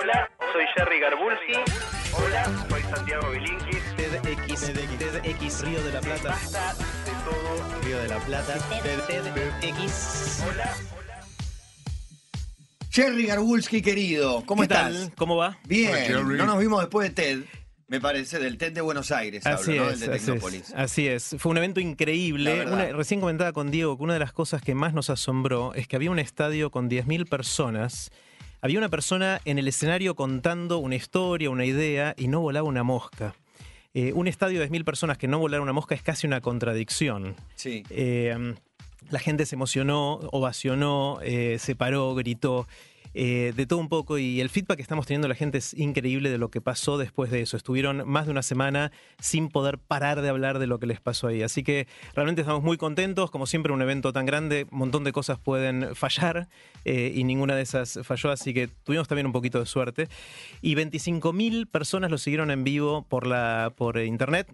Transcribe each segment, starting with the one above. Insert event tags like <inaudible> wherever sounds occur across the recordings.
Hola, soy Jerry Garbulski. Hola, soy Santiago Bilinkis. TEDx, TEDx Río de la Plata. Basta de todo. Río de la Plata. TEDx. Hola, Jerry Garbulski, querido, ¿cómo ¿Qué estás? tal? ¿Cómo va? Bien, Hola, no nos vimos después de TED, me parece, del TED de Buenos Aires, Así hablo, ¿no? es, El de así Tecnópolis. es, así es. Fue un evento increíble. Una- recién comentaba con Diego que una de las cosas que más nos asombró es que había un estadio con 10.000 personas. Había una persona en el escenario contando una historia, una idea, y no volaba una mosca. Eh, un estadio de 10.000 personas que no volara una mosca es casi una contradicción. Sí. Eh, la gente se emocionó, ovacionó, eh, se paró, gritó. Eh, de todo un poco y el feedback que estamos teniendo la gente es increíble de lo que pasó después de eso. Estuvieron más de una semana sin poder parar de hablar de lo que les pasó ahí. Así que realmente estamos muy contentos. Como siempre, un evento tan grande, un montón de cosas pueden fallar eh, y ninguna de esas falló. Así que tuvimos también un poquito de suerte. Y 25.000 personas lo siguieron en vivo por, la, por internet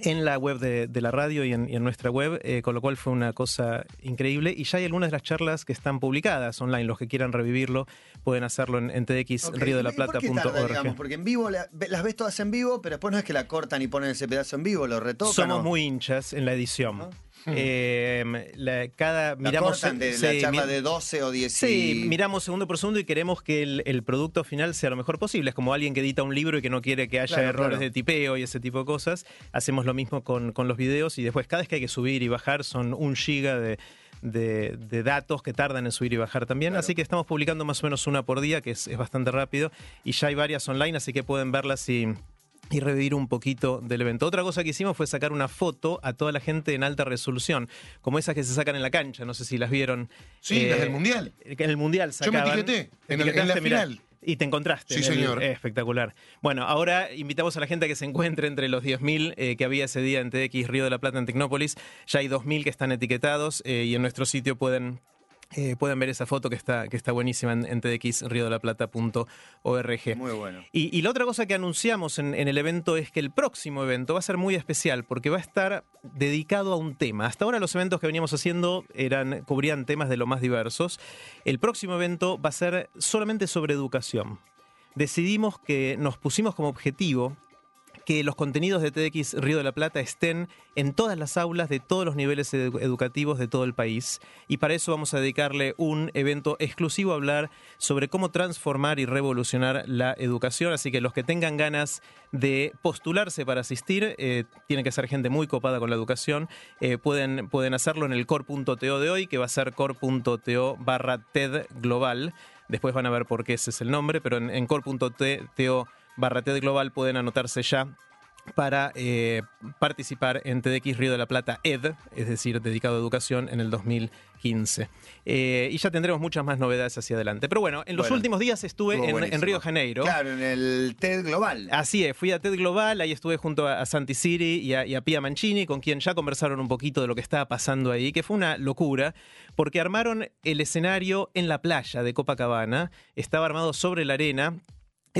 en la web de, de la radio y en, y en nuestra web, eh, con lo cual fue una cosa increíble. Y ya hay algunas de las charlas que están publicadas online. Los que quieran revivirlo pueden hacerlo en, en Ok. ¿Y por qué tarda, digamos? tdxriodelaplata.org. Porque en vivo la- las ves todas en vivo, pero después no es que la cortan y ponen ese pedazo en vivo, lo retocan. Somos ¿no? muy hinchas en la edición. Eh, la- cada La miramos de la sí, charla mi- de 12 o 10 Sí, y- miramos segundo por segundo y queremos que el, el producto final sea lo mejor posible. Es como alguien que edita un libro y que no quiere que haya Claro, errores claro. de tipeo y ese tipo de cosas. Hacemos lo mismo con, con los videos y después cada vez que hay que subir y bajar son un giga de, de- de datos que tardan en subir y bajar también. Claro. Así que estamos publicando más o menos una por día, que es, es bastante rápido. Y ya hay varias online, así que pueden verlas y y revivir un poquito del evento. Otra cosa que hicimos fue sacar una foto a toda la gente en alta resolución, como esas que se sacan en la cancha, no sé si las vieron. Sí, Eh, las del Mundial. En el Mundial Yo me sacaban. etiqueté en el- en la mirá, final. Y te encontraste. Sí, en el- señor. eh, espectacular. Bueno, ahora invitamos a la gente a que se encuentre entre los 10.000 eh, que había ese día en TX Río de la Plata en Tecnópolis. Ya hay 2.000 que están etiquetados eh, y en nuestro sitio pueden eh, pueden ver esa foto que está, que está buenísima en, en tdxriodelaplata.org. Muy bueno. Y, y la otra cosa que anunciamos en, en el evento es que el próximo evento va a ser muy especial porque va a estar dedicado a un tema. Hasta ahora los eventos que veníamos haciendo eran, cubrían temas de lo más diversos. El próximo evento va a ser solamente sobre educación. Decidimos que nos pusimos como objetivo que los contenidos de TEDx Río de la Plata estén en todas las aulas de todos los niveles edu- educativos de todo el país. Y para eso vamos a dedicarle un evento exclusivo a hablar sobre cómo transformar y revolucionar la educación. Así que los que tengan ganas de postularse para asistir, eh, tiene que ser gente muy copada con la educación, eh, pueden, pueden hacerlo en el core.to de hoy, que va a ser core.to barra TED Global. Después van a ver por qué ese es el nombre, pero en, en core.to barra TED Global pueden anotarse ya para eh, participar en TEDx Río de la Plata ED, es decir, dedicado a educación en el 2015. Eh, y ya tendremos muchas más novedades hacia adelante. Pero bueno, en los Bueno, últimos días estuve en. Río de Janeiro. Claro, en el TED Global. Así es, fui a TED Global, ahí estuve junto a, a Santi Siri y a, y a Pia Mancini, con quien ya conversaron un poquito de lo que estaba pasando ahí, que fue una locura, porque armaron el escenario en la playa de Copacabana, estaba armado sobre la arena.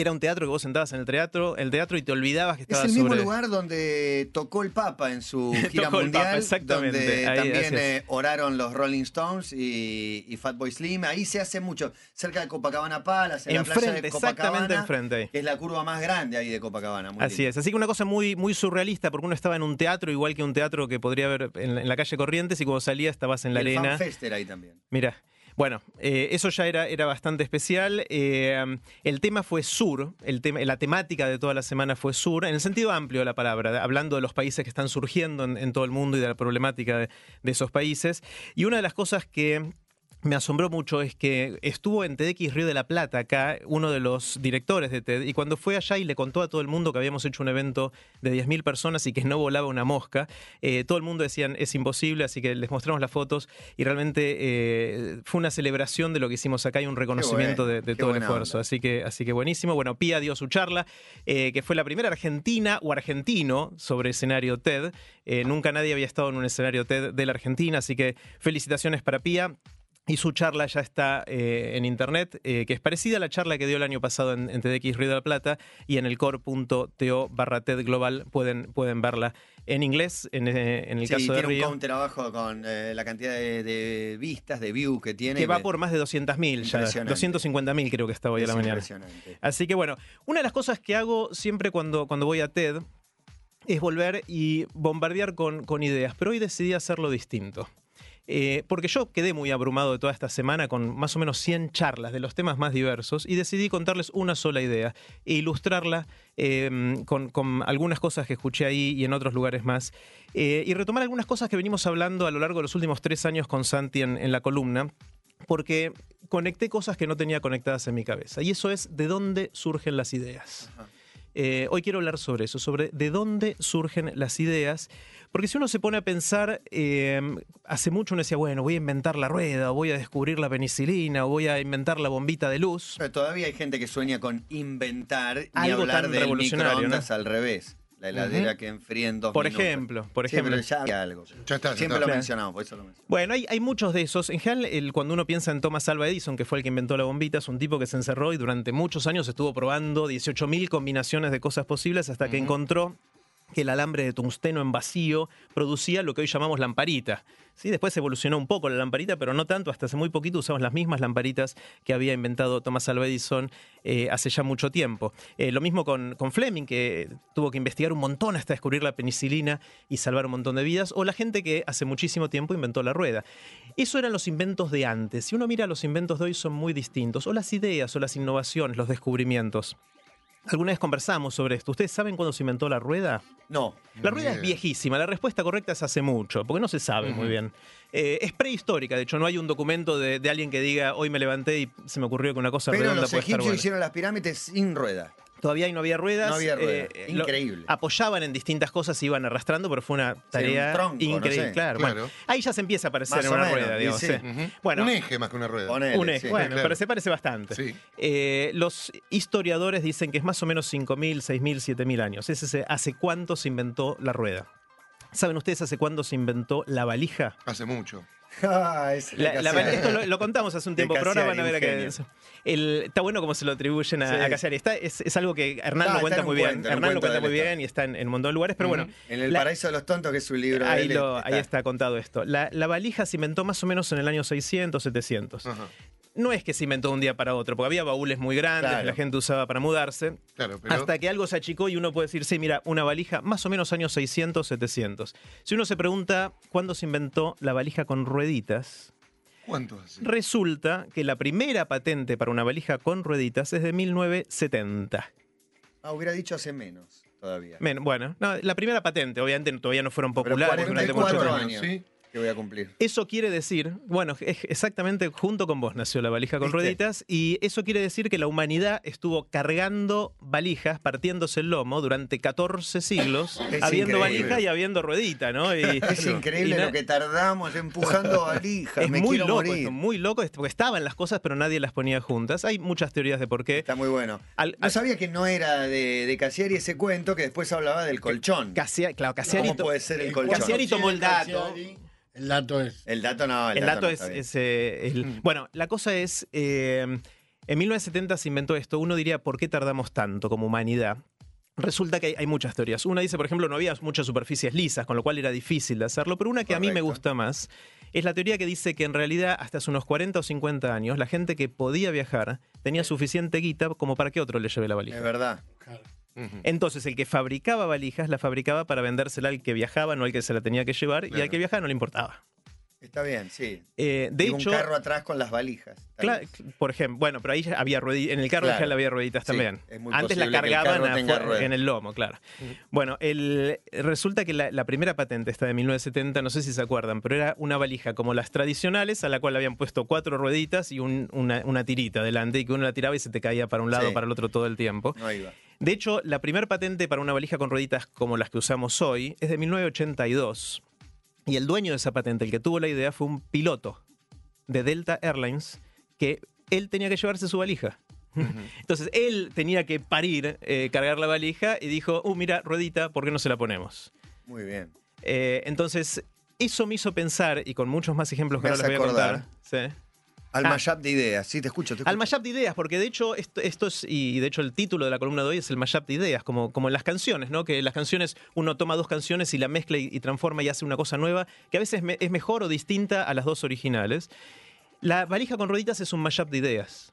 Era un teatro que vos sentabas en el teatro, el teatro y te olvidabas que Es estabas el mismo sobre... lugar donde tocó el Papa en su <laughs> gira Tocó el mundial, Papa, exactamente. donde Ahí, también es. eh, oraron los Rolling Stones y, y Fatboy Slim. Ahí se hace mucho, cerca de Copacabana Palace, en la playa Enfrente, de Copacabana, exactamente enfrente que es la curva más grande ahí de Copacabana. muy Así lindo. es, así que una cosa muy, muy surrealista, porque uno estaba en un teatro, igual que un teatro que podría haber en, la- en la calle Corrientes, y cuando salía estabas en la el arena. Fan Fest era ahí también. Mira, bueno, eh, eso ya era, era bastante especial. Eh, el tema fue sur, el tema, la temática de toda la semana fue sur, en el sentido amplio de la palabra, hablando de los países que están surgiendo en, todo el mundo y de la problemática de esos países. Y una de las cosas que me asombró mucho es que estuvo en TEDx Río de la Plata, acá, uno de los directores de TED, y cuando fue allá y le contó a todo el mundo que habíamos hecho un evento de 10.000 personas y que no volaba una mosca, eh, todo el mundo decían es imposible, así que les mostramos las fotos y realmente eh, fue una celebración de lo que hicimos acá y un reconocimiento de, todo el esfuerzo. onda. Así que, así que buenísimo. Bueno, Pía dio su charla, eh, que fue la primera argentina o argentino sobre escenario TED. Nunca nadie había estado en un escenario TED de la Argentina, así que felicitaciones para Pía. Y su charla ya está eh, en internet, eh, que es parecida a la charla que dio el año pasado en, en TEDx Río de la Plata y en el core.to barra TED Global pueden, pueden verla en inglés, en, eh, en el Sí, caso de tiene un Río, counter abajo con eh, la cantidad de, de vistas, de views que tiene. que va por más de 200.000 ya, Impresionante. 250.000 creo que está hoy a la mañana. Así que bueno, una de las cosas que hago siempre cuando, cuando voy a TED es volver y bombardear con, con ideas, pero hoy decidí hacerlo distinto. Eh, porque yo quedé muy abrumado de toda esta semana con más o menos 100 charlas de los temas más diversos y decidí contarles una sola idea e ilustrarla eh, con, con algunas cosas que escuché ahí y en otros lugares más eh, y retomar algunas cosas que venimos hablando a lo largo de los últimos tres años con Santi en, en la columna porque conecté cosas que no tenía conectadas en mi cabeza y eso es de dónde surgen las ideas. Ajá. Eh, hoy quiero hablar sobre eso, sobre de dónde surgen las ideas. Porque si uno se pone a pensar, eh, hace mucho uno decía, bueno, voy a inventar la rueda, o voy a descubrir la penicilina, o voy a inventar la bombita de luz. Pero todavía hay gente que sueña con inventar Algo hablar tan del revolucionario, microondas al revés. La heladera que enfría en dos Por minutos. ejemplo, por Sí, ejemplo. pero ya algo. Ya está, ya Siempre lo Claro. mencionamos, por eso lo mencionamos. Bueno, hay, hay muchos de esos. En general, el- cuando uno piensa en Thomas Alva Edison, que fue el que inventó la bombita, es un tipo que se encerró y durante muchos años estuvo probando 18.000 combinaciones de cosas posibles hasta que encontró que el alambre de tungsteno en vacío producía lo que hoy llamamos lamparita. ¿Sí? Después evolucionó un poco la lamparita, pero no tanto. Hasta hace muy poquito usamos las mismas lamparitas que había inventado Thomas Alva Edison eh, hace ya mucho tiempo. Eh, lo mismo con, con Fleming, que tuvo que investigar un montón hasta descubrir la penicilina y salvar un montón de vidas. O la gente que hace muchísimo tiempo inventó la rueda. Eso eran los inventos de antes. Si uno mira los inventos de hoy son muy distintos. O las ideas, o las innovaciones, los descubrimientos. Alguna vez conversamos sobre esto. ¿Ustedes saben cuándo se inventó la rueda? No. La rueda es viejísima, la respuesta correcta es hace mucho, porque no se sabe muy bien. Eh, es prehistórica, de hecho no hay un documento de, de alguien que diga hoy me levanté y se me ocurrió que una cosa Pero redonda los puede estar egipcios buena. hicieron las pirámides sin rueda. Todavía ahí no había ruedas. No había ruedas. eh, lo- Increíble. apoyaban en distintas cosas y iban arrastrando, pero fue una tarea un tronco, no increíble. sé. Claro, Claro. bueno, ahí ya se empieza a parecer Más una menos, rueda, digamos. sí. sí. Ujú. Bueno, un eje más que una rueda. Ponele, un eje, sí. bueno, claro. pero se parece bastante. Sí. Eh, los historiadores dicen que es más o menos 5.000, 6.000, 7.000 años. Es ese- ¿Hace cuánto se inventó la rueda? ¿Saben ustedes hace cuándo se inventó la valija? Hace mucho. <laughs> Ah, La- la esto lo, lo contamos hace un tiempo, pero ahora van a ver a Cassiari, qué un el, Está bueno como se lo atribuyen a, Sí. a Cassiari. Está, es, es algo que Hernán lo cuenta muy bien. cuento, Hernán lo cuenta muy bien y está en, en un montón de lugares, pero bueno. En El la- Paraíso de los Tontos, que es su libro. Ahí, él, lo- ahí está. contado esto. La, la valija se inventó más o menos en el año 600, 700. Ajá. No es que se inventó de un día para otro, porque había baúles muy grandes, Claro. la gente usaba para mudarse. Claro, pero. Hasta que algo se achicó y uno puede decir, sí, mira, una valija más o menos años 600, 700. Si uno se pregunta cuándo se inventó la valija con rueditas, ¿Cuánto hace? resulta que la primera patente para una valija con rueditas es de 1970. Ah, hubiera dicho hace menos todavía. Men- Bueno, no, la primera patente, obviamente todavía no fueron Pero populares durante mucho 44 tiempo. años. ¿sí? Que voy a cumplir. Eso quiere decir, bueno, es exactamente junto con vos nació la valija con ¿Viste? rueditas y eso quiere decir que la humanidad estuvo cargando valijas, partiéndose el lomo durante 14 siglos, Es habiendo increíble. valija y habiendo ruedita, ¿no? Y, Es <laughs> increíble y lo que tardamos empujando <laughs> valijas. Es Me muy quiero loco, morir. esto, muy loco, porque estaban las cosas pero nadie las ponía juntas. Hay muchas teorías de por qué. Está muy bueno. Al- No sabía que no era de, de Cassiari ese cuento que después hablaba del colchón. Cassia- claro, Cassiari, ¿Cómo puede ser el colchón? Cassiari tomó el dato. El dato es. El dato no, el, El dato no es, es, eh, el- Bueno, la cosa es, eh, en 1970 se inventó esto. Uno diría, ¿por qué tardamos tanto como humanidad? Resulta que hay, hay muchas teorías. Una dice, por ejemplo, no había muchas superficies lisas, con lo cual era difícil de hacerlo, pero una que a mí me gusta más es la teoría que dice que en realidad hasta hace unos 40 o 50 años la gente que podía viajar tenía suficiente guita como para que otro le lleve la valija. Es verdad. Entonces el que fabricaba valijas la fabricaba para vendérsela al que viajaba, no al que se la tenía que llevar, y al que viajaba no le importaba. Está bien, sí. Eh, de Y hecho, un carro atrás con las valijas. Por ejemplo, bueno, pero ahí ya había rueditas, en el carro Claro. ya había rueditas Sí, también. es muy Antes la el cargaban en el lomo, claro. Bueno, el, resulta que la, la primera patente, esta de 1970, no sé si se acuerdan, pero era una valija como las tradicionales, a la cual habían puesto cuatro rueditas y un- una, una tirita delante, y que uno la tiraba y se te caía para un lado Sí. para el otro todo el tiempo. No iba. De hecho, la primera patente para una valija con rueditas como las que usamos hoy es de 1982. Y el dueño de esa patente, el que tuvo la idea, fue un piloto de Delta Airlines que él tenía que llevarse su valija. <laughs> Entonces él tenía que parir, eh, cargar la valija y dijo, uh, mira, ruedita, ¿por qué no se la ponemos? Muy bien. Eh, entonces, eso me hizo pensar, y con muchos más ejemplos que Me ahora les voy a contar. ¿sí? Al Ah. mashup de ideas. Sí, te escucho. Te escucho. Al mashup de ideas, porque de hecho esto, esto es, y de hecho el título de la columna de hoy es el mashup de ideas, como, como en las canciones, ¿no? Que en las canciones uno toma dos canciones y la mezcla y, y transforma y hace una cosa nueva, que a veces me- es mejor o distinta a las dos originales. La valija con rueditas es un mashup de ideas.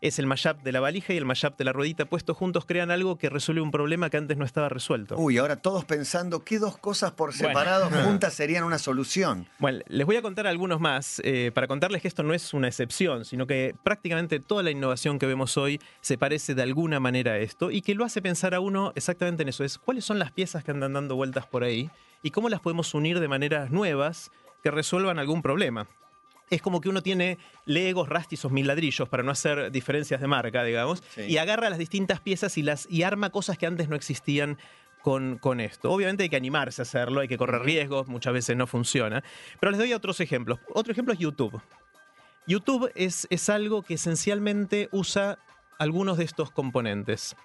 Es el mashup de la valija y el mashup de la ruedita puestos juntos crean algo que resuelve un problema que antes no estaba resuelto. Uy, ahora todos pensando qué dos cosas por Bueno. separado <laughs> juntas serían una solución. Bueno, les voy a contar algunos más eh, para contarles que esto no es una excepción, sino que prácticamente toda la innovación que vemos hoy se parece de alguna manera a esto y que lo hace pensar a uno exactamente en eso, es cuáles son las piezas que andan dando vueltas por ahí y cómo las podemos unir de maneras nuevas que resuelvan algún problema. Es como que uno tiene legos, rastizos, mil ladrillos para no hacer diferencias de marca, digamos, Sí. y agarra las distintas piezas y, las, y arma cosas que antes no existían con, con esto. Obviamente hay que animarse a hacerlo, hay que correr riesgos, muchas veces no funciona. Pero les doy otros ejemplos. Otro ejemplo es YouTube. YouTube es, es algo que esencialmente usa algunos de estos componentes.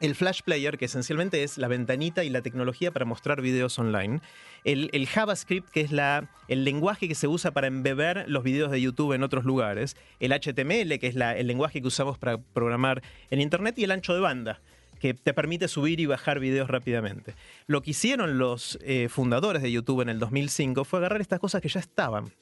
El Flash Player, que esencialmente es la ventanita y la tecnología para mostrar videos online. El, el JavaScript, que es la, el lenguaje que se usa para embeber los videos de YouTube en otros lugares. El HTML, que es la- el lenguaje que usamos para programar en Internet. Y el ancho de banda, que te permite subir y bajar videos rápidamente. Lo que hicieron los eh, fundadores de YouTube en el 2005 fue agarrar estas cosas que ya estaban.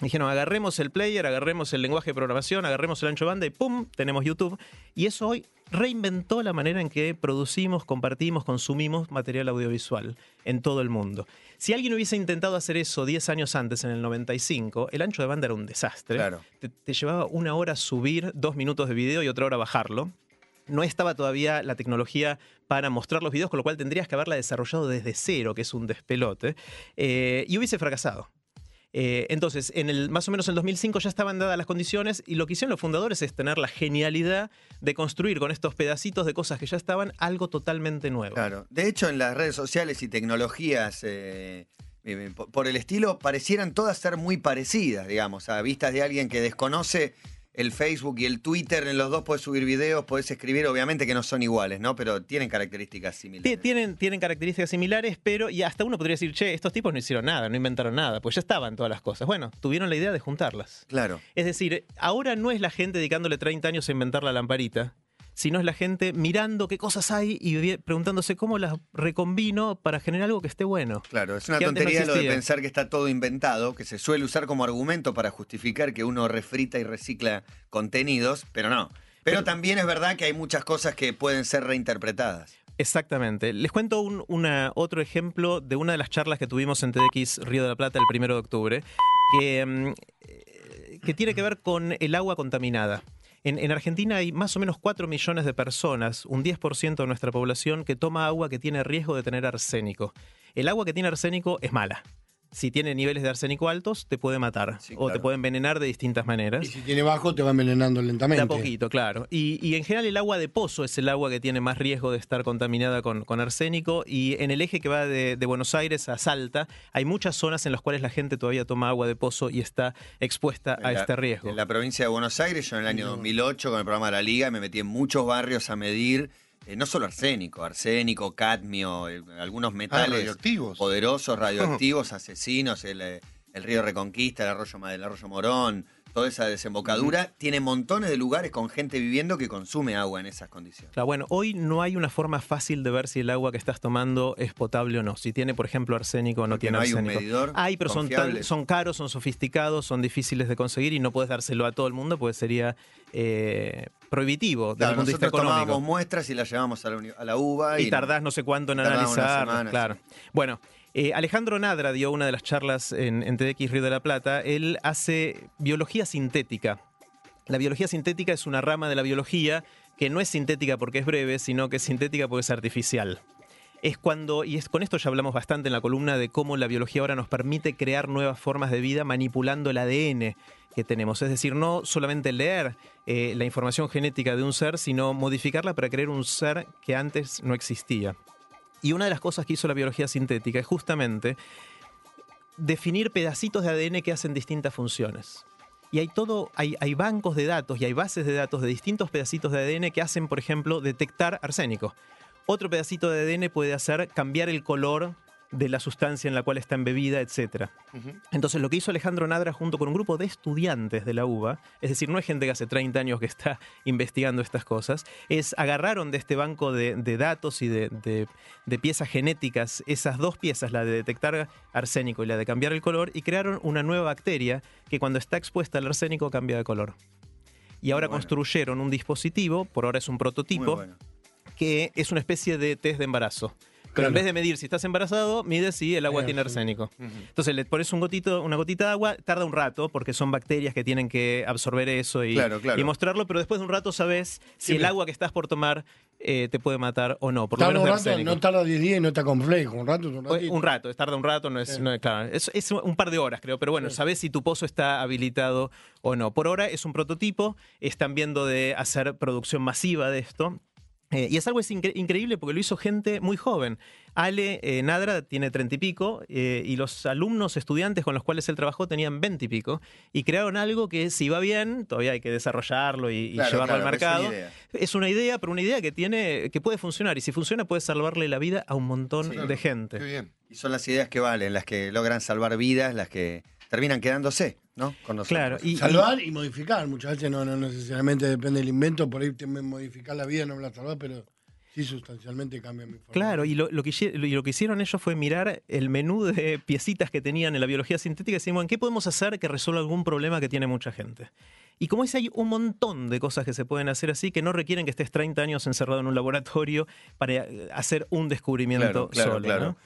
Dijeron, agarremos el player, agarremos el lenguaje de programación, agarremos el ancho de banda y ¡pum! tenemos YouTube. Y eso hoy reinventó la manera en que producimos, compartimos, consumimos material audiovisual en todo el mundo. Si alguien hubiese intentado hacer eso 10 años antes, en el 95, el ancho de banda era un desastre. Claro. Te, te llevaba una hora subir dos minutos de video y otra hora bajarlo. No estaba todavía la tecnología para mostrar los videos, con lo cual tendrías que haberla desarrollado desde cero, que es un despelote, eh, y hubiese fracasado. Eh, entonces, en el, más o menos en el 2005 ya estaban dadas las condiciones y lo que hicieron los fundadores es tener la genialidad de construir con estos pedacitos de cosas que ya estaban algo totalmente nuevo. Claro. De hecho, en las redes sociales y tecnologías eh, eh, por por el estilo, parecieran todas ser muy parecidas, digamos, a vistas de alguien que desconoce el Facebook y el Twitter. En los dos puedes subir videos, puedes escribir, obviamente que no son iguales, ¿no? Pero tienen características Ti- similares. Tienen, tienen características similares, pero y hasta uno podría decir, che, estos tipos no hicieron nada, no inventaron nada, pues ya estaban todas las cosas. Bueno, tuvieron la idea de juntarlas. Claro. Es decir, ahora no es la gente dedicándole 30 años a inventar la lamparita, sino es la gente mirando qué cosas hay y preguntándose cómo las recombino para generar algo que esté bueno. Claro, es una no tontería lo de pensar que está todo inventado, que se suele usar como argumento para justificar que uno refrita y recicla contenidos, pero no. Pero también es verdad que hay muchas cosas que pueden ser reinterpretadas. Exactamente. Les cuento un una- otro ejemplo de una de las charlas que tuvimos en TDX Río de la Plata el primero de octubre, que, mm, eh, que tiene que ver con el agua contaminada. En, en Argentina hay más o menos 4 millones de personas, un 10% de nuestra población, que toma agua que tiene riesgo de tener arsénico. El agua que tiene arsénico es mala. Si tiene niveles de arsénico altos, te puede matar Sí, o te puede envenenar de distintas maneras. Y si tiene bajo, te va envenenando lentamente. De a poquito, claro. Y, y en general el agua de pozo es el agua que tiene más riesgo de estar contaminada con, con arsénico. Y en el eje que va de, de Buenos Aires a Salta, hay muchas zonas en las cuales la gente todavía toma agua de pozo y está expuesta a la- este riesgo. En la provincia de Buenos Aires, yo en el año 2008, con el programa de la Liga, me metí en muchos barrios a medir, eh, no solo arsénico, arsénico, cadmio, eh, algunos metales radioactivos. poderosos, <laughs> radioactivos, asesinos, el, eh, el río Reconquista, el arroyo, el arroyo Morón, toda esa desembocadura, tiene montones de lugares con gente viviendo que consume agua en esas condiciones. Claro, bueno, hoy no hay una forma fácil de ver si el agua que estás tomando es potable o no. Si tiene, por ejemplo, arsénico o no Porque tiene no hay un arsénico. medidor Hay, pero son, tan- son caros, son sofisticados, son difíciles de conseguir y no puedes dárselo a todo el mundo porque sería eh, prohibitivo desde Claro, el punto de vista económico. tomábamos muestras y las llevamos a la, uni- a la uva. Y tardás no sé cuánto en analizar. claro. Bueno, eh, Alejandro Nadra dio una de las charlas en, en TDX Río de la Plata. Él hace biología sintética. La biología sintética es una rama de la biología que no es sintética porque es breve, sino que es sintética porque es artificial. Es cuando, y es con esto ya hablamos bastante en la columna de cómo la biología ahora nos permite crear nuevas formas de vida manipulando el ADN que tenemos. Es decir, no solamente leer eh, la información genética de un ser, sino modificarla para crear un ser que antes no existía. Y una de las cosas que hizo la biología sintética es justamente definir pedacitos de ADN que hacen distintas funciones. Y hay todo, hay, bancos de datos y hay bases de datos de distintos pedacitos de ADN que hacen, por ejemplo, detectar arsénico. Otro pedacito de ADN puede hacer cambiar el color de la sustancia en la cual está embebida, etc. Entonces lo que hizo Alejandro Nadra junto con un grupo de estudiantes de la UBA, es decir, no es gente que hace 30 años que está <laughs> investigando estas cosas, es agarraron de este banco de, de datos y de, de- de piezas genéticas esas dos piezas, la de detectar arsénico y la de cambiar el color, y crearon una nueva bacteria que cuando está expuesta al arsénico cambia de color. Y ahora bueno. construyeron un dispositivo, por ahora es un prototipo, bueno. que es una especie de test de embarazo. Pero en vez de medir si estás embarazado, mide si el agua tiene arsénico. Entonces le pones un gotito, una gotita de agua, tarda un rato, porque son bacterias que tienen que absorber eso y, Claro, claro. y mostrarlo, pero después de un rato sabes si el agua que estás por tomar eh, te puede matar o no, por lo Tarda menos un de rato, arsénico. no tarda 10 días y no está complejo. Un rato, un O- ratito. Un rato, tarda un rato, no es, Sí. no es- claro, es, es un par de horas creo, pero bueno, sabes si tu pozo está habilitado o no. Por ahora es un prototipo, están viendo de hacer producción masiva de esto. Eh, y es algo es incre- increíble porque lo hizo gente muy joven. Ale eh, Nadra tiene treinta y pico eh, y los alumnos estudiantes con los cuales él trabajó tenían veinte y pico y crearon algo que si va bien, todavía hay que desarrollarlo y, llevarlo claro, al es una mercado. Es una idea, pero una idea que tiene que puede funcionar y si funciona puede salvarle la vida a un montón Sí. de gente. Qué bien. Y son las ideas que valen, las que logran salvar vidas, las que terminan quedándose, ¿no? Con nosotros. Claro, y, Salvar y modificar. Muchas veces no, no necesariamente depende del invento. Por ahí también modificar la vida no me la salva, pero sí sustancialmente cambia mi forma. claro, y lo, lo que, hici- y lo que hicieron ellos fue mirar el menú de <laughs> piecitas que tenían en la biología sintética y decir, bueno, ¿qué podemos hacer que resuelva algún problema que tiene mucha gente? Y como es, hay un montón de cosas que se pueden hacer así que no requieren que estés 30 años encerrado en un laboratorio para eh, hacer un descubrimiento Claro, claro, solo. claro. ¿no?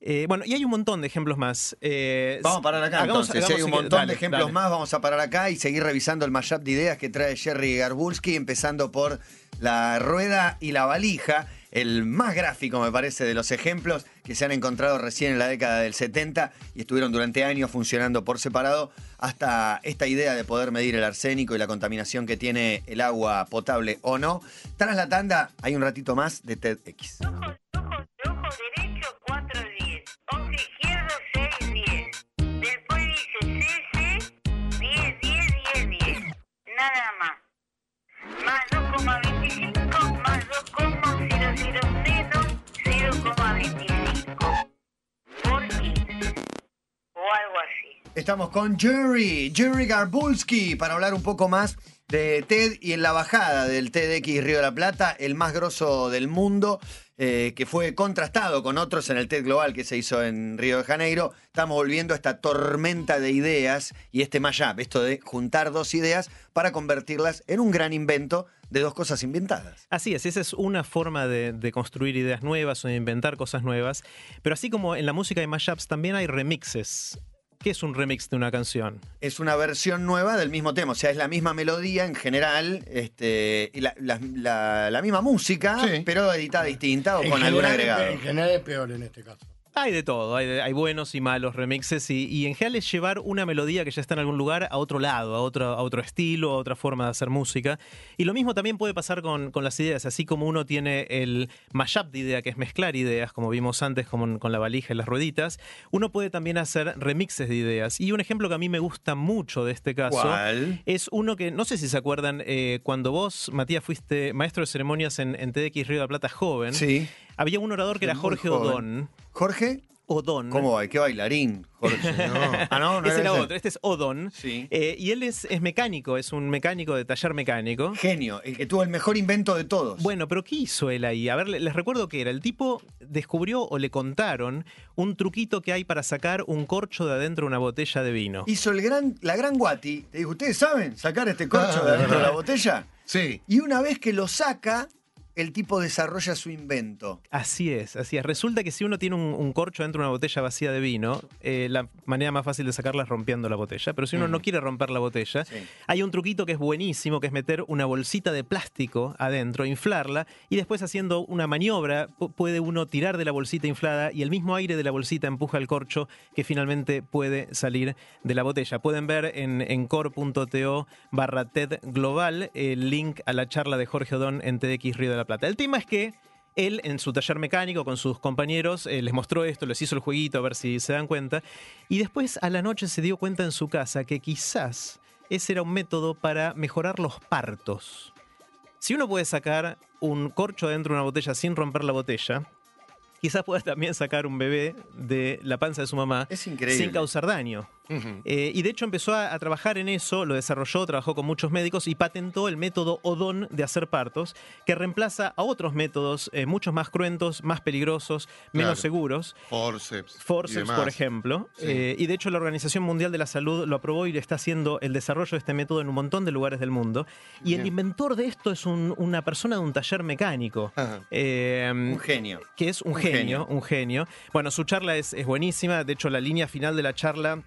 Eh, bueno, y hay un montón de ejemplos más. Eh, Vamos a parar acá hagamos- entonces. Si hay hagamos- un montón dale, de ejemplos dale. más, vamos a parar acá y seguir revisando el mashup de ideas que trae Jerry Garbulski, empezando por la rueda y la valija, el más gráfico me parece de los ejemplos que se han encontrado recién en la década del 70 y estuvieron durante años funcionando por separado, hasta esta idea de poder medir el arsénico y la contaminación que tiene el agua potable o no. Tras la tanda, hay un ratito más de TEDx. Ojo, ojo, ojo derecho 410, Nada más. Más 2,25 más 2,00 menos 0,25 por 15. O algo así. Estamos con Jerry, Jerry Garbulski, para hablar un poco más de TED y en la bajada del TEDx Río de la Plata, el más grosso del mundo, eh, que fue contrastado con otros en el TED Global que se hizo en Río de Janeiro. Estamos volviendo a esta tormenta de ideas y este mashup, esto de juntar dos ideas para convertirlas en un gran invento de dos cosas inventadas. Así es, esa es una forma de, de construir ideas nuevas o de inventar cosas nuevas. Pero así como en la música de mashups, también hay remixes. ¿Qué es un remix de una canción? es una versión nueva del mismo tema, o sea, es la misma melodía en general, este, y la, la- la- la misma música, Sí. pero editada distinta o En con algún general, agregado. En general es peor en este caso. Hay de todo, hay, de- hay buenos y malos remixes y, y en general es llevar una melodía que ya está en algún lugar a otro lado, a otro, a otro estilo, a otra forma de hacer música. Y lo mismo también puede pasar con, con las ideas, así como uno tiene el mashup de idea, que es mezclar ideas, como vimos antes con, con la valija y las rueditas, uno puede también hacer remixes de ideas. Y un ejemplo que a mí me gusta mucho de este caso ¿Cuál? es uno que, no sé si se acuerdan, eh, cuando vos, Matías, fuiste maestro de ceremonias en, en TDX Río de la Plata joven, Sí. Había un orador que era Jorge. Odón. ¿Jorge? Odón. ¿Cómo va? ¿Qué bailarín? Jorge. <laughs> No. Ah, no, no ese era ese. otro, este es Odón. Sí. Eh, y él es, es mecánico, es un mecánico de taller mecánico. Genio, el que tuvo el mejor invento de todos. Bueno, pero ¿qué hizo él ahí? A ver, le- les recuerdo que era. El tipo descubrió o le contaron un truquito que hay para sacar un corcho de adentro de una botella de vino. Hizo el gran, la gran guati. Te digo, ¿ustedes saben sacar este corcho de adentro de la botella? Sí. Y una vez que lo saca, el tipo desarrolla su invento. Así es, así es. Resulta que si uno tiene un, un corcho dentro de una botella vacía de vino, eh, la manera más fácil de sacarla es rompiendo la botella. Pero si uno no quiere romper la botella, Sí. hay un truquito que es buenísimo, que es meter una bolsita de plástico adentro, inflarla, y después haciendo una maniobra pu- puede uno tirar de la bolsita inflada y el mismo aire de la bolsita empuja el corcho que finalmente puede salir de la botella. Pueden ver en, en core.to barra TED Global el link a la charla de Jorge Odón en TDX Río de la Plata. El tema es que él en su taller mecánico con sus compañeros eh, les mostró esto, les hizo el jueguito a ver si se dan cuenta, y después a la noche se dio cuenta en su casa que quizás ese era un método para mejorar los partos. Si uno puede sacar un corcho dentro de una botella sin romper la botella, quizás pueda también sacar un bebé de la panza de su mamá Es sin causar daño. Eh, y de hecho empezó a, a trabajar en eso, lo desarrolló, trabajó con muchos médicos y patentó el método Odón de hacer partos, que reemplaza a otros métodos eh, muchos más cruentos, más peligrosos, menos Claro. seguros. Forceps. Forceps, por ejemplo. Sí. Eh, y de hecho la Organización Mundial de la Salud lo aprobó y le está haciendo el desarrollo de este método en un montón de lugares del mundo. Y el inventor de esto es un- una persona de un taller mecánico. Eh, Un genio. que es un, Un genio, genio. un genio. Bueno, su charla es, es buenísima. De hecho, la línea final de la charla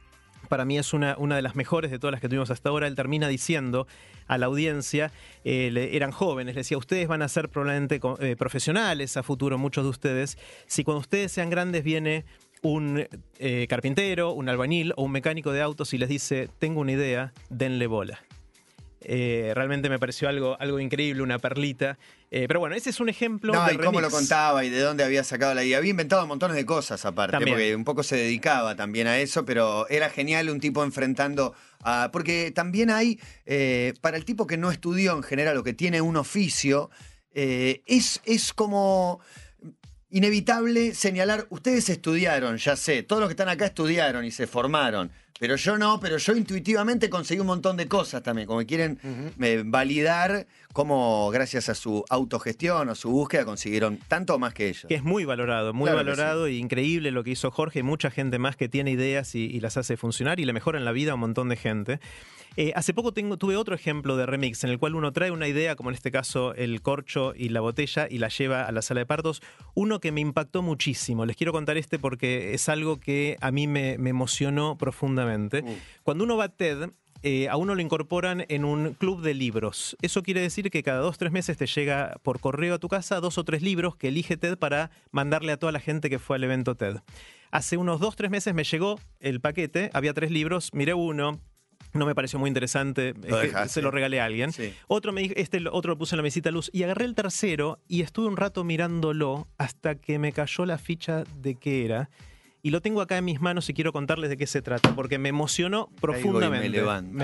para mí es una, una de las mejores de todas las que tuvimos hasta ahora. Él termina diciendo a la audiencia, eh, le- eran jóvenes, le decía, ustedes van a ser probablemente eh, profesionales a futuro, muchos de ustedes. Si cuando ustedes sean grandes viene un eh, carpintero, un albañil o un mecánico de autos y les dice, tengo una idea, denle bola. Eh, realmente me pareció algo, algo increíble, una perlita. Eh, pero bueno, ese es un ejemplo No, de y cómo lo contaba y de dónde había sacado la idea. Había inventado montones de cosas aparte, También. porque un poco se dedicaba también a eso, pero era genial un tipo enfrentando a. Porque también hay, eh, para el tipo que no estudió en general o que tiene un oficio, es, es como inevitable señalar, ustedes estudiaron, ya sé, todos los que están acá estudiaron y se formaron, pero yo no, pero yo intuitivamente conseguí un montón de cosas también, como que quieren eh, validar cómo gracias a su autogestión o su búsqueda consiguieron tanto o más que ellos. que es muy valorado, muy Claro valorado y increíble lo que hizo Jorge y mucha gente más que tiene ideas y, y las hace funcionar y le mejoran la vida a un montón de gente. Eh, hace poco tengo, tuve otro ejemplo de remix en el cual uno trae una idea, como en este caso el corcho y la botella, y la lleva a la sala de partos. Uno que me impactó muchísimo. Les quiero contar este porque es algo que a mí me, me emocionó profundamente. Cuando uno va a TED, eh, a uno lo incorporan en un club de libros. Eso quiere decir que cada dos o tres meses te llega por correo a tu casa dos o tres libros que elige TED para mandarle a toda la gente que fue al evento TED. Hace unos dos o tres meses me llegó el paquete, había tres libros, miré uno. No me pareció muy interesante, Lo eh, dejaste. se lo regalé a alguien. Sí. Otro me este otro lo puse en la mesita luz y agarré el tercero y estuve un rato mirándolo hasta que me cayó la ficha de qué era. Y lo tengo acá en mis manos y quiero contarles de qué se trata, porque me emocionó profundamente. me levanto.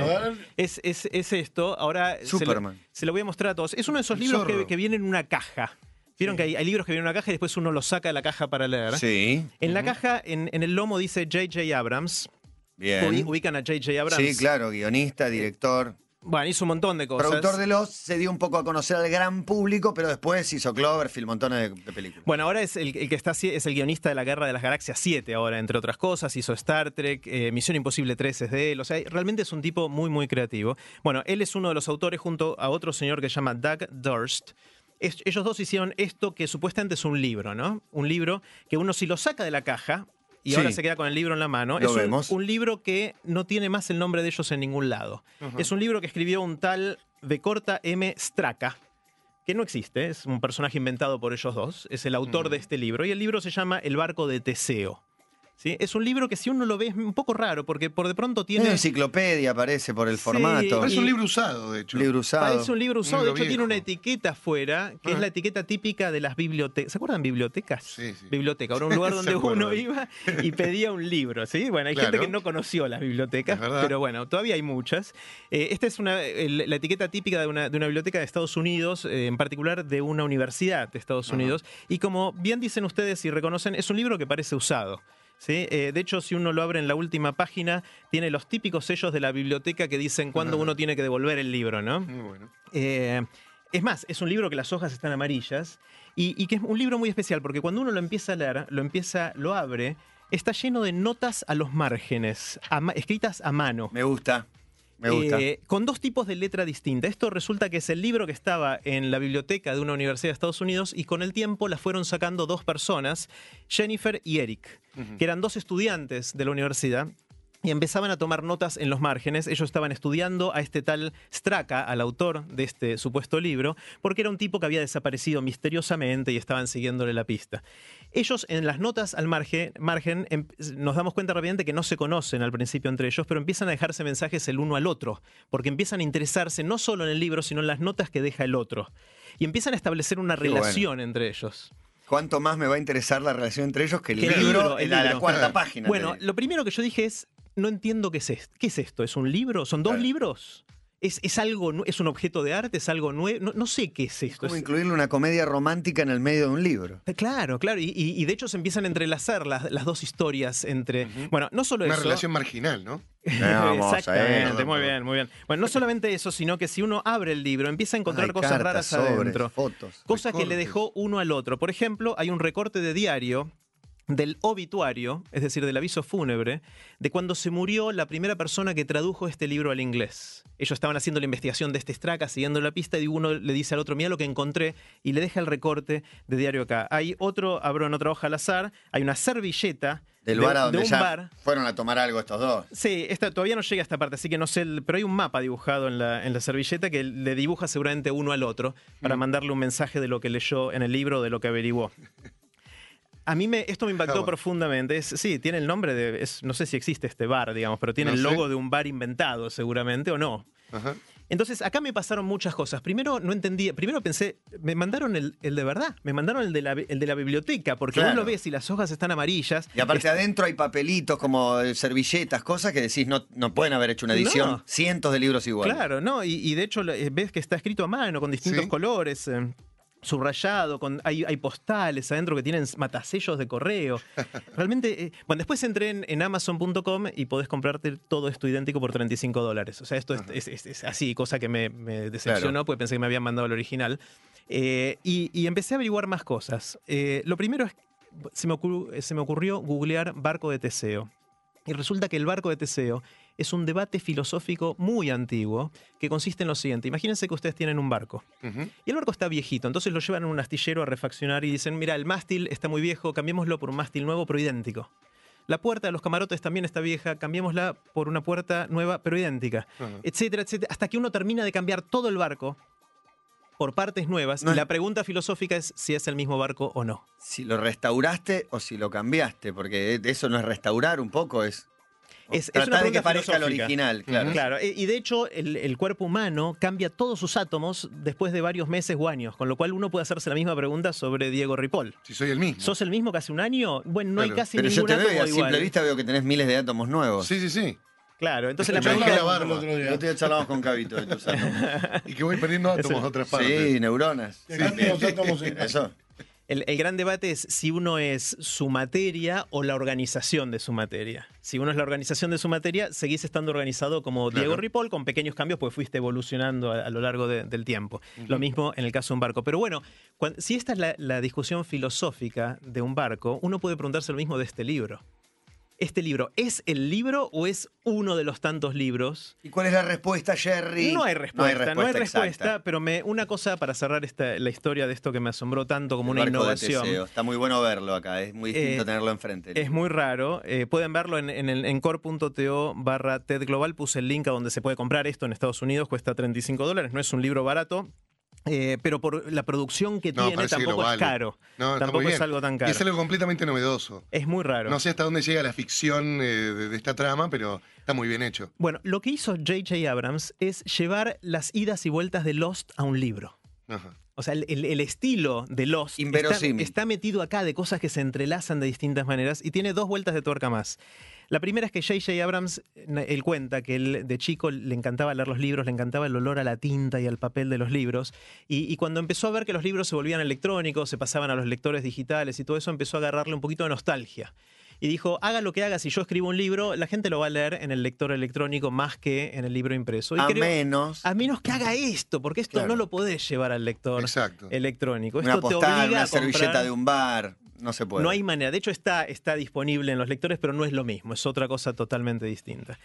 Es, es- es esto, ahora se lo, Superman. se lo voy a mostrar a todos. Es uno de esos libros que, que vienen en una caja. Vieron que hay, hay libros que vienen en una caja y después uno los saca de la caja para leer. Sí, En la caja, en, en el lomo dice J.J. Abrams. Bien. Ubican a J.J. Abrams. Sí, claro, guionista, director. Bueno, hizo un montón de cosas. Productor de los se dio un poco a conocer al gran público, pero después hizo Cloverfield, montones de, de películas. Bueno, ahora es el, el que está es el guionista de la Guerra de las Galaxias 7 ahora, entre otras cosas. Hizo Star Trek, eh, Misión Imposible 3 es de él. O sea, realmente es un tipo muy, muy creativo. Bueno, él es uno de los autores junto a otro señor que se llama Doug Durst. Es- ellos dos hicieron esto que supuestamente es un libro, ¿no? Un libro que uno si lo saca de la caja y Sí. ahora se queda con el libro en la mano, Lo es un, vemos. un libro que no tiene más el nombre de ellos en ningún lado. Es un libro que escribió un tal de corta M. Straka, que no existe, es un personaje inventado por ellos dos, es el autor de este libro, y el libro se llama El barco de Teseo. ¿Sí? Es un libro que si uno lo ve es un poco raro, porque por de pronto Tiene tiene... enciclopedia, parece, por el Sí, formato. Es y- un libro usado, de hecho. Libro usado. Parece un libro usado, de libro hecho tiene una etiqueta afuera, que es Ah. la etiqueta típica de las bibliotecas. ¿Se acuerdan bibliotecas? Sí, sí. Biblioteca, ahora un <laughs> lugar donde uno iba <laughs> y pedía un libro, ¿sí? Bueno, hay gente que no conoció las bibliotecas, pero bueno, todavía hay muchas. Eh, esta es una, el- la etiqueta típica de una, de una biblioteca de Estados Unidos, eh, en particular de una universidad de Estados Unidos, y como bien dicen ustedes y reconocen, es un libro que parece usado. ¿Sí? Eh, de hecho, si uno lo abre en la última página, tiene los típicos sellos de la biblioteca que dicen cuándo uno tiene que devolver el libro, ¿no? Muy bueno. Eh, es más, es un libro que las hojas están amarillas y, y que es un libro muy especial porque cuando uno lo empieza a leer, lo empieza, lo abre, está lleno de notas a los márgenes, a escritas a mano. Me gusta. Me gusta. Eh, con dos tipos de letra distinta. Esto resulta que es el libro que estaba en la biblioteca de una universidad de Estados Unidos y con el tiempo la fueron sacando dos personas, Jennifer y Eric, que eran dos estudiantes de la universidad. Y empezaban a tomar notas en los márgenes. Ellos estaban estudiando a este tal Straka, al autor de este supuesto libro, porque era un tipo que había desaparecido misteriosamente y estaban siguiéndole la pista. Ellos en las notas al margen, margen em- nos damos cuenta rápidamente que no se conocen al principio entre ellos, pero empiezan a dejarse mensajes el uno al otro, porque empiezan a interesarse no solo en el libro, sino en las notas que deja el otro. Y empiezan a establecer una Qué bueno. relación entre ellos. ¿Cuánto más me va a interesar la relación entre ellos que el Que libro, libro, el en la, la libro. cuarta página? Bueno, lo primero que yo dije es, no entiendo qué es esto. ¿Qué es esto? ¿Es un libro? ¿Son dos Claro. libros? Es, es algo, es un objeto de arte, es algo nuevo. No, no sé qué es esto. ¿Cómo Es- incluirle una comedia romántica en el medio de un libro? Eh, Claro, claro. Y, y- y de hecho se empiezan a entrelazar las, las dos historias entre. Bueno, no solo Una eso. relación marginal, ¿no? <laughs> Vamos, Exactamente, eh. muy bien, muy bien. Bueno, no solamente eso, sino que si uno abre el libro, empieza a encontrar Hay cosas cartas, raras sobres, adentro. fotos. Cosas que le dejó uno al otro. Por ejemplo, hay un recorte de diario del obituario, es decir, del aviso fúnebre, de cuando se murió la primera persona que tradujo este libro al inglés. Ellos estaban haciendo la investigación de este estraca, siguiendo la pista, y uno le dice al otro, mira lo que encontré, y le deja el recorte de diario acá. Hay otro, abro en otra hoja al azar, hay una servilleta Del de, bar a de donde un ya bar. fueron a tomar algo estos dos. Sí, esta, todavía no llega a esta parte, así que no sé, el- pero hay un mapa dibujado en la, en la servilleta que le dibuja seguramente uno al otro para mandarle un mensaje de lo que leyó en el libro, de lo que averiguó. A mí me, esto me impactó Java. profundamente. Es, sí, tiene el nombre de. es- no sé si existe este bar, digamos, pero tiene No el sé. logo de un bar inventado, seguramente, o no. Ajá. Entonces, acá me pasaron muchas cosas. Primero, no entendía. Primero pensé, me mandaron el, el de verdad. Me mandaron el de la, el de la biblioteca, porque vos Claro. lo ves y las hojas están amarillas. Y aparte adentro hay papelitos como servilletas, cosas que decís no, no pueden haber hecho una edición. No. Cientos de libros iguales. Claro, ¿no? Y, y de hecho eh, ves que está escrito a mano, con distintos Sí. colores, eh, subrayado, con, hay, hay postales adentro que tienen matasellos de correo. <laughs> Realmente, eh, bueno, después entré en, en amazon.com y podés comprarte todo esto idéntico por 35 dólares. O sea, esto es, es- es- es así, cosa que me, me decepcionó, Claro. porque pensé que me habían mandado el original. Eh, y, y empecé a averiguar más cosas. Eh, lo primero es, se me, ocurrió, se me ocurrió googlear barco de Teseo. Y resulta que el barco de Teseo es un debate filosófico muy antiguo que consiste en lo siguiente. Imagínense que ustedes tienen un barco y el barco está viejito, entonces lo llevan a un astillero a refaccionar y dicen, mira, el mástil está muy viejo, cambiémoslo por un mástil nuevo pero idéntico. La puerta de los camarotes también está vieja, cambiémosla por una puerta nueva pero idéntica, etcétera, etcétera, hasta que uno termina de cambiar todo el barco por partes nuevas No y la pregunta filosófica es si es el mismo barco o no. Si lo restauraste o si lo cambiaste, porque eso no es restaurar un poco, es. Es- es tratar una de que parezca el original, claro. Claro, y de hecho el, el cuerpo humano cambia todos sus átomos después de varios meses o años, con lo cual uno puede hacerse la misma pregunta sobre Diego Ripoll. Si soy el mismo. ¿Sos el mismo que hace un año? Bueno, no hay Claro. casi Pero yo ningún te veo y átomo a igual. simple vista veo que tenés miles de átomos nuevos. Sí, sí, sí. Claro, entonces la pregunta... la barba. El otro día. Otro día charlamos con Cabito de tus átomos. <laughs> Y que voy perdiendo <laughs> átomos a otras partes. Sí, neuronas. Dejate los átomos en <laughs> casa. Eso. El, el gran debate es si uno es su materia o la organización de su materia. Si uno es la organización de su materia, seguís estando organizado como Claro. Diego Ripoll, con pequeños cambios, pues fuiste evolucionando a, a lo largo de- del tiempo. Lo mismo en el caso de un barco. Pero bueno, si esta es la, la discusión filosófica de un barco, uno puede preguntarse lo mismo de este libro. ¿Este libro es el libro o es uno de los tantos libros ¿Y cuál es la respuesta, Jerry? no hay respuesta, no hay respuesta, pero me, una cosa para cerrar esta, la historia de esto que me asombró tanto como El una innovación. Está muy bueno verlo acá, es muy distinto Eh, tenerlo enfrente. Es muy raro. eh, pueden verlo en, en core.to barra TED Global. Puse el link a donde se puede comprar esto en Estados Unidos. Cuesta 35 dólares. No es un libro barato. Eh, pero por la producción que No, tiene que tampoco es caro. No, tampoco es algo tan Y caro. es algo completamente novedoso. Es muy raro. No sé hasta dónde llega la ficción eh, de, de esta trama, pero está muy bien hecho. Bueno, lo que hizo J.J. Abrams es llevar las idas y vueltas de Lost a un libro. Ajá. O sea, el, el- el estilo de Lost está, está metido acá de cosas que se entrelazan de distintas maneras y tiene dos vueltas de tuerca más. La primera es que J.J. Abrams, eh, él cuenta que él de chico le encantaba leer los libros, le encantaba el olor a la tinta y al papel de los libros. Y, y cuando empezó a ver que los libros se volvían electrónicos, se pasaban a los lectores digitales y todo eso, empezó a agarrarle un poquito de nostalgia. Y dijo, haga lo que haga, si yo escribo un libro, la gente lo va a leer en el lector electrónico más que en el libro impreso. Y a creo- menos a menos que haga esto, porque esto Claro. no lo podés llevar al lector Exacto. electrónico. una te postal, obliga una a comprar- servilleta de un bar. No se puede. No hay manera. De hecho, está, está disponible en los lectores, pero no es lo mismo. Es otra cosa totalmente distinta.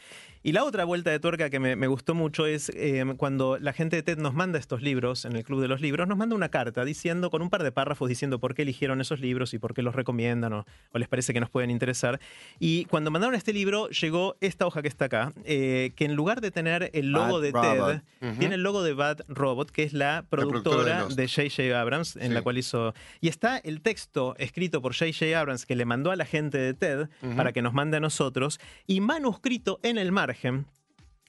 Y la otra vuelta de tuerca que me, me gustó mucho es eh, cuando la gente de TED nos manda estos libros, en el Club de los Libros, nos manda una carta diciendo, con un par de párrafos diciendo por qué eligieron esos libros y por qué los recomiendan o, o les parece que nos pueden interesar. Y cuando mandaron este libro, llegó esta hoja que está acá, eh, que en lugar de tener el logo Bad de Robot. TED, tiene el logo de Bad Robot, que es la productora productora de J.J. Abrams, en Sí. la cual hizo. Y está el texto escrito por J.J. Abrams que le mandó a la gente de TED para que nos mande a nosotros, y manuscrito en el margen.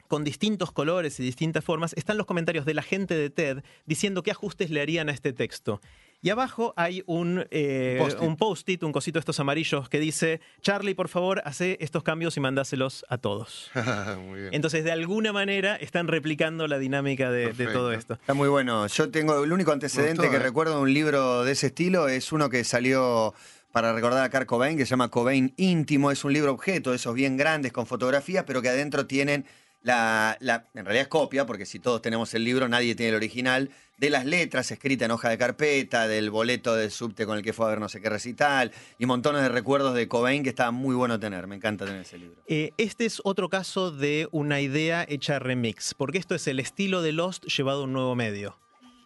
Con distintos colores y distintas formas, están los comentarios de la gente de TED diciendo qué ajustes le harían a este texto. Y abajo hay un, eh, Post-it. un post-it, un cosito de estos amarillos que dice, Charlie, por favor, hace estos cambios y mandáselos a todos. <laughs> Muy bien. Entonces, de alguna manera, están replicando la dinámica de, todo esto. Está muy bueno. Yo tengo el único antecedente gustó, que ¿eh? recuerdo de un libro de ese estilo es uno que salió para recordar a Kurt Cobain, que se llama Cobain Íntimo. Es un libro objeto, esos bien grandes con fotografías, pero que adentro tienen la, la- en realidad es copia, porque si todos tenemos el libro, nadie tiene el original, de las letras escritas en hoja de carpeta, del boleto del subte con el que fue a ver no sé qué recital, y montones de recuerdos de Cobain que estaba muy bueno tener. Me encanta tener ese libro. Eh, este es otro caso de una idea hecha remix, porque esto es el estilo de Lost llevado a un nuevo medio,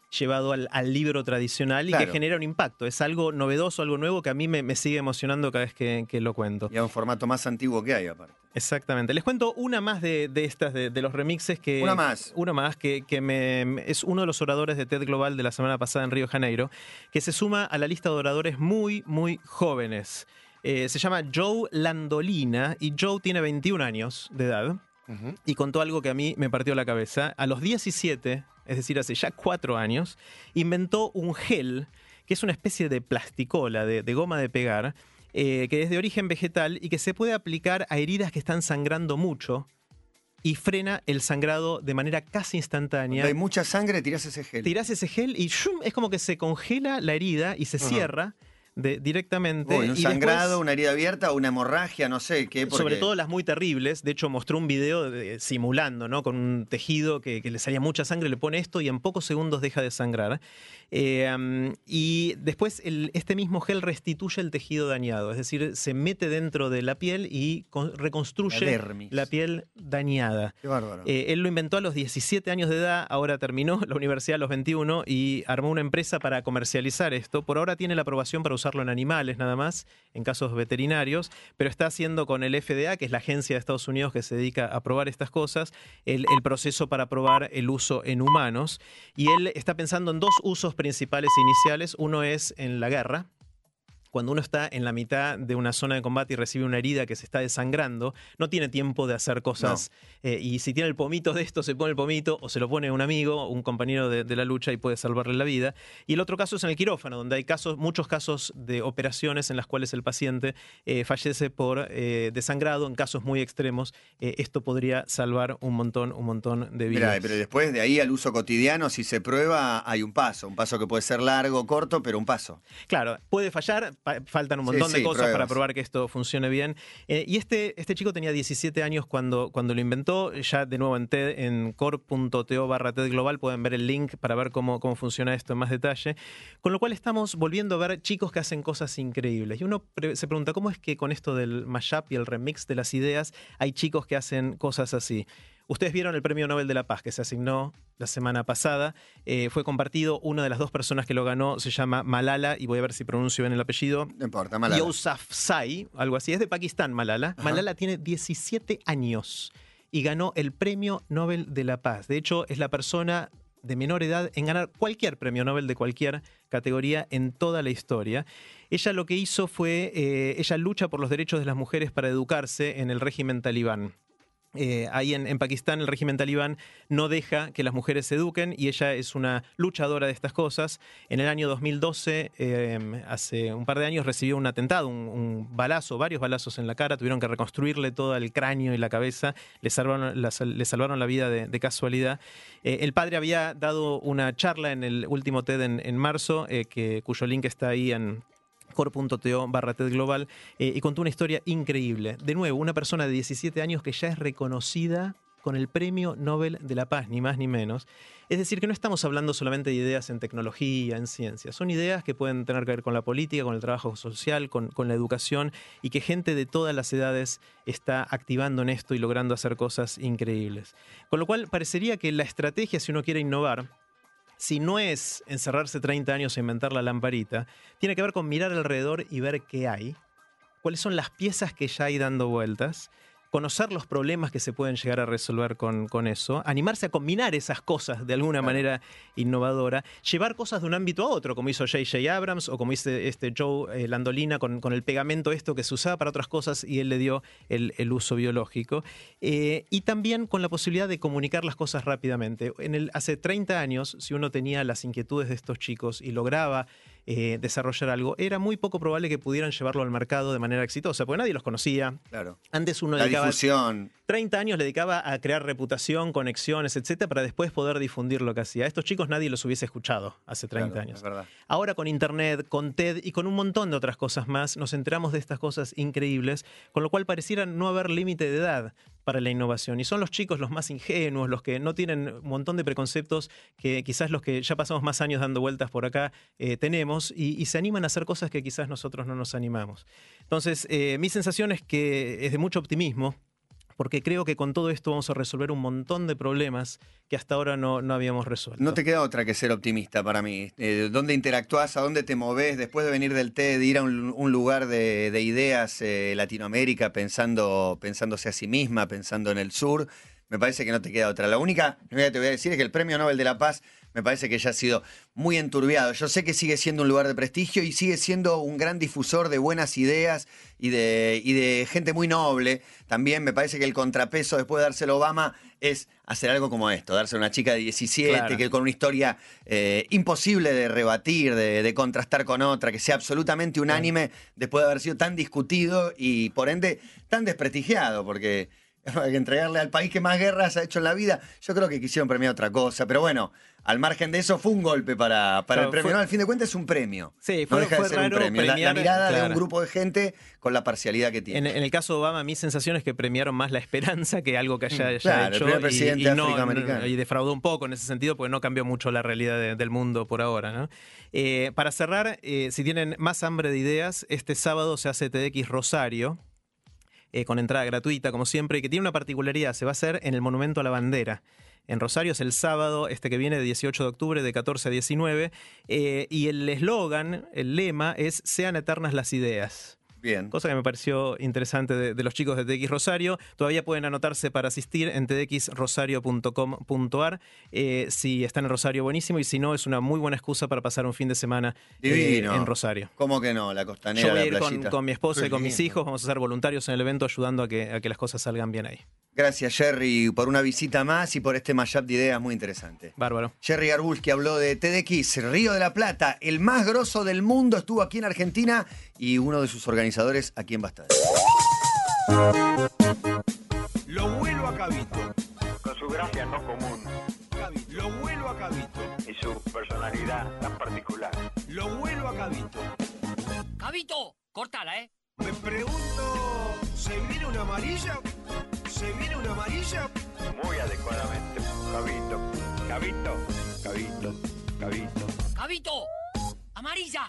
llevado al, al libro tradicional y que genera un impacto. Es algo novedoso, algo nuevo que a mí me, me sigue emocionando cada vez que, que lo cuento. Y a un formato más antiguo que hay, aparte. Exactamente. Les cuento una más de, de estas, de, de los remixes que... Una más. Una más, que, que me, es uno de los oradores de TED Global de la semana pasada en Río de Janeiro, que se suma a la lista de oradores muy, muy jóvenes. Eh, se llama Joe Landolina y Joe tiene 21 años de edad Y contó algo que a mí me partió la cabeza. A los 17, es decir, hace ya cuatro años, inventó un gel que es una especie de plasticola, de, de goma de pegar, eh, que es de origen vegetal y que se puede aplicar a heridas que están sangrando mucho y frena el sangrado de manera casi instantánea. Hay mucha sangre, tirás ese gel. Tirás ese gel y ¡shum! es como que se congela la herida y se cierra de- directamente. Uy, un y después- sangrado, una herida abierta, una hemorragia, no sé qué. porque- sobre todo las muy terribles. De hecho, mostró un video de- simulando, ¿no? Con un tejido que, que le salía mucha sangre, le pone esto y en pocos segundos deja de sangrar. Eh, um, y después el- este mismo gel restituye el tejido dañado, es decir, se mete dentro de la piel y con- reconstruye La piel dañada. Qué bárbaro. Eh, él lo inventó a los 17 años de edad, ahora terminó <laughs> la universidad a los 21 y armó una empresa para comercializar esto. Por ahora tiene la aprobación para usarlo en animales nada más, en casos veterinarios, pero está haciendo con el FDA, que es la agencia de Estados Unidos que se dedica a probar estas cosas, el, el proceso para probar el uso en humanos. Y él está pensando en dos usos principales iniciales. Uno es en la guerra, cuando uno está en la mitad de una zona de combate y recibe una herida que se está desangrando, no tiene tiempo de hacer cosas. eh, y si tiene el pomito de esto, se pone el pomito o se lo pone un amigo, un compañero de, de la lucha y puede salvarle la vida. Y el otro caso es en el quirófano, donde hay casos, muchos casos de operaciones en las cuales el paciente eh, fallece por eh, desangrado. En casos muy extremos, esto podría salvar un montón, un montón de vidas. Mirá, pero después de ahí al uso cotidiano, si se prueba, hay un paso. Un paso que puede ser largo corto, pero un paso. Claro, puede fallar, faltan un Sí, montón de cosas pruebas. para probar que esto funcione bien. Eh, y este, este chico tenía 17 años cuando, cuando lo inventó, ya de nuevo en, TED, en core.to barra TED Global pueden ver el link para ver cómo, cómo funciona esto en más detalle. Con lo cual estamos volviendo a ver chicos que hacen cosas increíbles. Y uno pre- se pregunta, ¿cómo es que con esto del mashup y el remix de las ideas hay chicos que hacen cosas así? Ustedes vieron el Premio Nobel de la Paz que se asignó la semana pasada. Eh, fue compartido. Una de las dos personas que lo ganó se llama Malala, y voy a ver si pronuncio bien el apellido. No importa, mala. Yousafzai, algo así. Es de Pakistán, Malala. Malala tiene 17 años y ganó el Premio Nobel de la Paz. De hecho, es la persona de menor edad en ganar cualquier premio Nobel de cualquier categoría en toda la historia. Ella lo que hizo fue, eh, ella lucha por los derechos de las mujeres para educarse en el régimen talibán. Eh, ahí en, Pakistán el régimen talibán no deja que las mujeres se eduquen y ella es una luchadora de estas cosas. En el año 2012, eh, hace un par de años, recibió un atentado, un, balazo, varios balazos en la cara, tuvieron que reconstruirle todo el cráneo y la cabeza, le salvaron la, vida de, de casualidad. Eh, el padre había dado una charla en el último TED en, en marzo, eh, que, cuyo link está ahí en core.to barra TED Global eh, y contó una historia increíble. De nuevo, una persona de 17 años que ya es reconocida con el Premio Nobel de la Paz, ni más ni menos. Es decir, que no estamos hablando solamente de ideas en tecnología, en ciencia. Son ideas que pueden tener que ver con la política, con el trabajo social, con, con la educación y que gente de todas las edades está activando en esto y logrando hacer cosas increíbles. Con lo cual, parecería que la estrategia, si uno quiere innovar, si no es encerrarse 30 años e inventar la lamparita, tiene que ver con mirar alrededor y ver qué hay, cuáles son las piezas que ya hay dando vueltas, conocer los problemas que se pueden llegar a resolver con, con eso, animarse a combinar esas cosas de alguna manera innovadora, llevar cosas de un ámbito a otro, como hizo J.J. Abrams o como hizo este Joe eh, Landolina con, con, el pegamento esto que se usaba para otras cosas y él le dio el, el uso biológico. Eh, y también con la posibilidad de comunicar las cosas rápidamente. En el, hace 30 años, si uno tenía las inquietudes de estos chicos y lograba eh, desarrollar algo, era muy poco probable que pudieran llevarlo al mercado de manera exitosa, porque nadie los conocía. Claro. Antes uno La dedicaba difusión. 30 años le dedicaba a crear reputación, conexiones, etcétera, para después poder difundir lo que hacía. A estos chicos nadie los hubiese escuchado hace 30 Claro, años. es. Ahora con Internet, con TED y con un montón de otras cosas más, nos enteramos de estas cosas increíbles, con lo cual pareciera no haber límite de edad para la innovación. Y son los chicos los más ingenuos, los que no tienen un montón de preconceptos que quizás los que ya pasamos más años dando vueltas por acá eh, tenemos y, y se animan a hacer cosas que quizás nosotros no nos animamos. Entonces, eh, mi sensación es que es de mucho optimismo porque creo que con todo esto vamos a resolver un montón de problemas que hasta ahora no, no habíamos resuelto. No te queda otra que ser optimista para mí. Eh, ¿Dónde interactúas? ¿A dónde te moves? Después de venir del TED, ir a un, lugar de, de ideas eh, Latinoamérica pensando, pensándose a sí misma, pensando en el sur, me parece que no te queda otra. La única que te voy a decir es que el Premio Nobel de la Paz me parece que ya ha sido muy enturbiado. Yo sé que sigue siendo un lugar de prestigio y sigue siendo un gran difusor de buenas ideas y de, y de gente muy noble. También me parece que el contrapeso después de dárselo a Obama es hacer algo como esto, darse a una chica de 17, Claro. que con una historia eh, imposible de rebatir, de, de contrastar con otra, que sea absolutamente unánime después de haber sido tan discutido y por ende tan desprestigiado, porque <laughs> hay que entregarle al país que más guerras ha hecho en la vida. Yo creo que quisieron premiar otra cosa, pero bueno, al margen de eso fue un golpe para, para Claro, el premio. fue- No, al fin de cuentas es un premio. Sí, no fue- deja fue de ser un raro premio. La- mirada de un grupo de gente con la parcialidad que tiene. En, en el caso de Obama, mi sensación es que premiaron más la esperanza que algo que haya, haya Mm, el hecho. primer presidente no- afroamericano. y defraudó un poco en ese sentido, porque no cambió mucho la realidad de- del mundo por ahora. ¿no? Eh, para cerrar, eh, si tienen más hambre de ideas, este sábado se hace TDX Rosario. Eh, con entrada gratuita, como siempre, y que tiene una particularidad, se va a hacer en el Monumento a la Bandera. En Rosario es el sábado, este que viene, de 18 de octubre, de 14 a 19, eh, y el eslogan, el lema es Sean eternas las ideas. Bien. Cosa que me pareció interesante de, de los chicos de TX Rosario. Todavía pueden anotarse para asistir en tdxrosario.com.ar. Eh, si están en Rosario, buenísimo. Y si no, es una muy buena excusa para pasar un fin de semana eh, en Rosario. ¿Cómo que no? La Yo costanera, voy a la ir con, mi esposa Qué y con mis hijos. Vamos a ser voluntarios en el evento ayudando a que, a que las cosas salgan bien ahí. Gracias, Jerry, por una visita más y por este mashup de ideas muy interesante. Bárbaro. Jerry Garbulski habló de TDX, Río de la Plata, el más grosso del mundo, estuvo aquí en Argentina y uno de sus organizadores aquí en Bastada. Lo vuelo a Cabito. Con su gracia no común. Lo vuelo a Cabito. y su personalidad tan particular. Lo vuelo a Cabito. Cabito, cortala, ¿eh? Me pregunto, ¿se viene una amarilla? ¿Se viene una amarilla? Muy adecuadamente. Cabito. Cabito. Cabito. Cabito. Cabito, amarilla.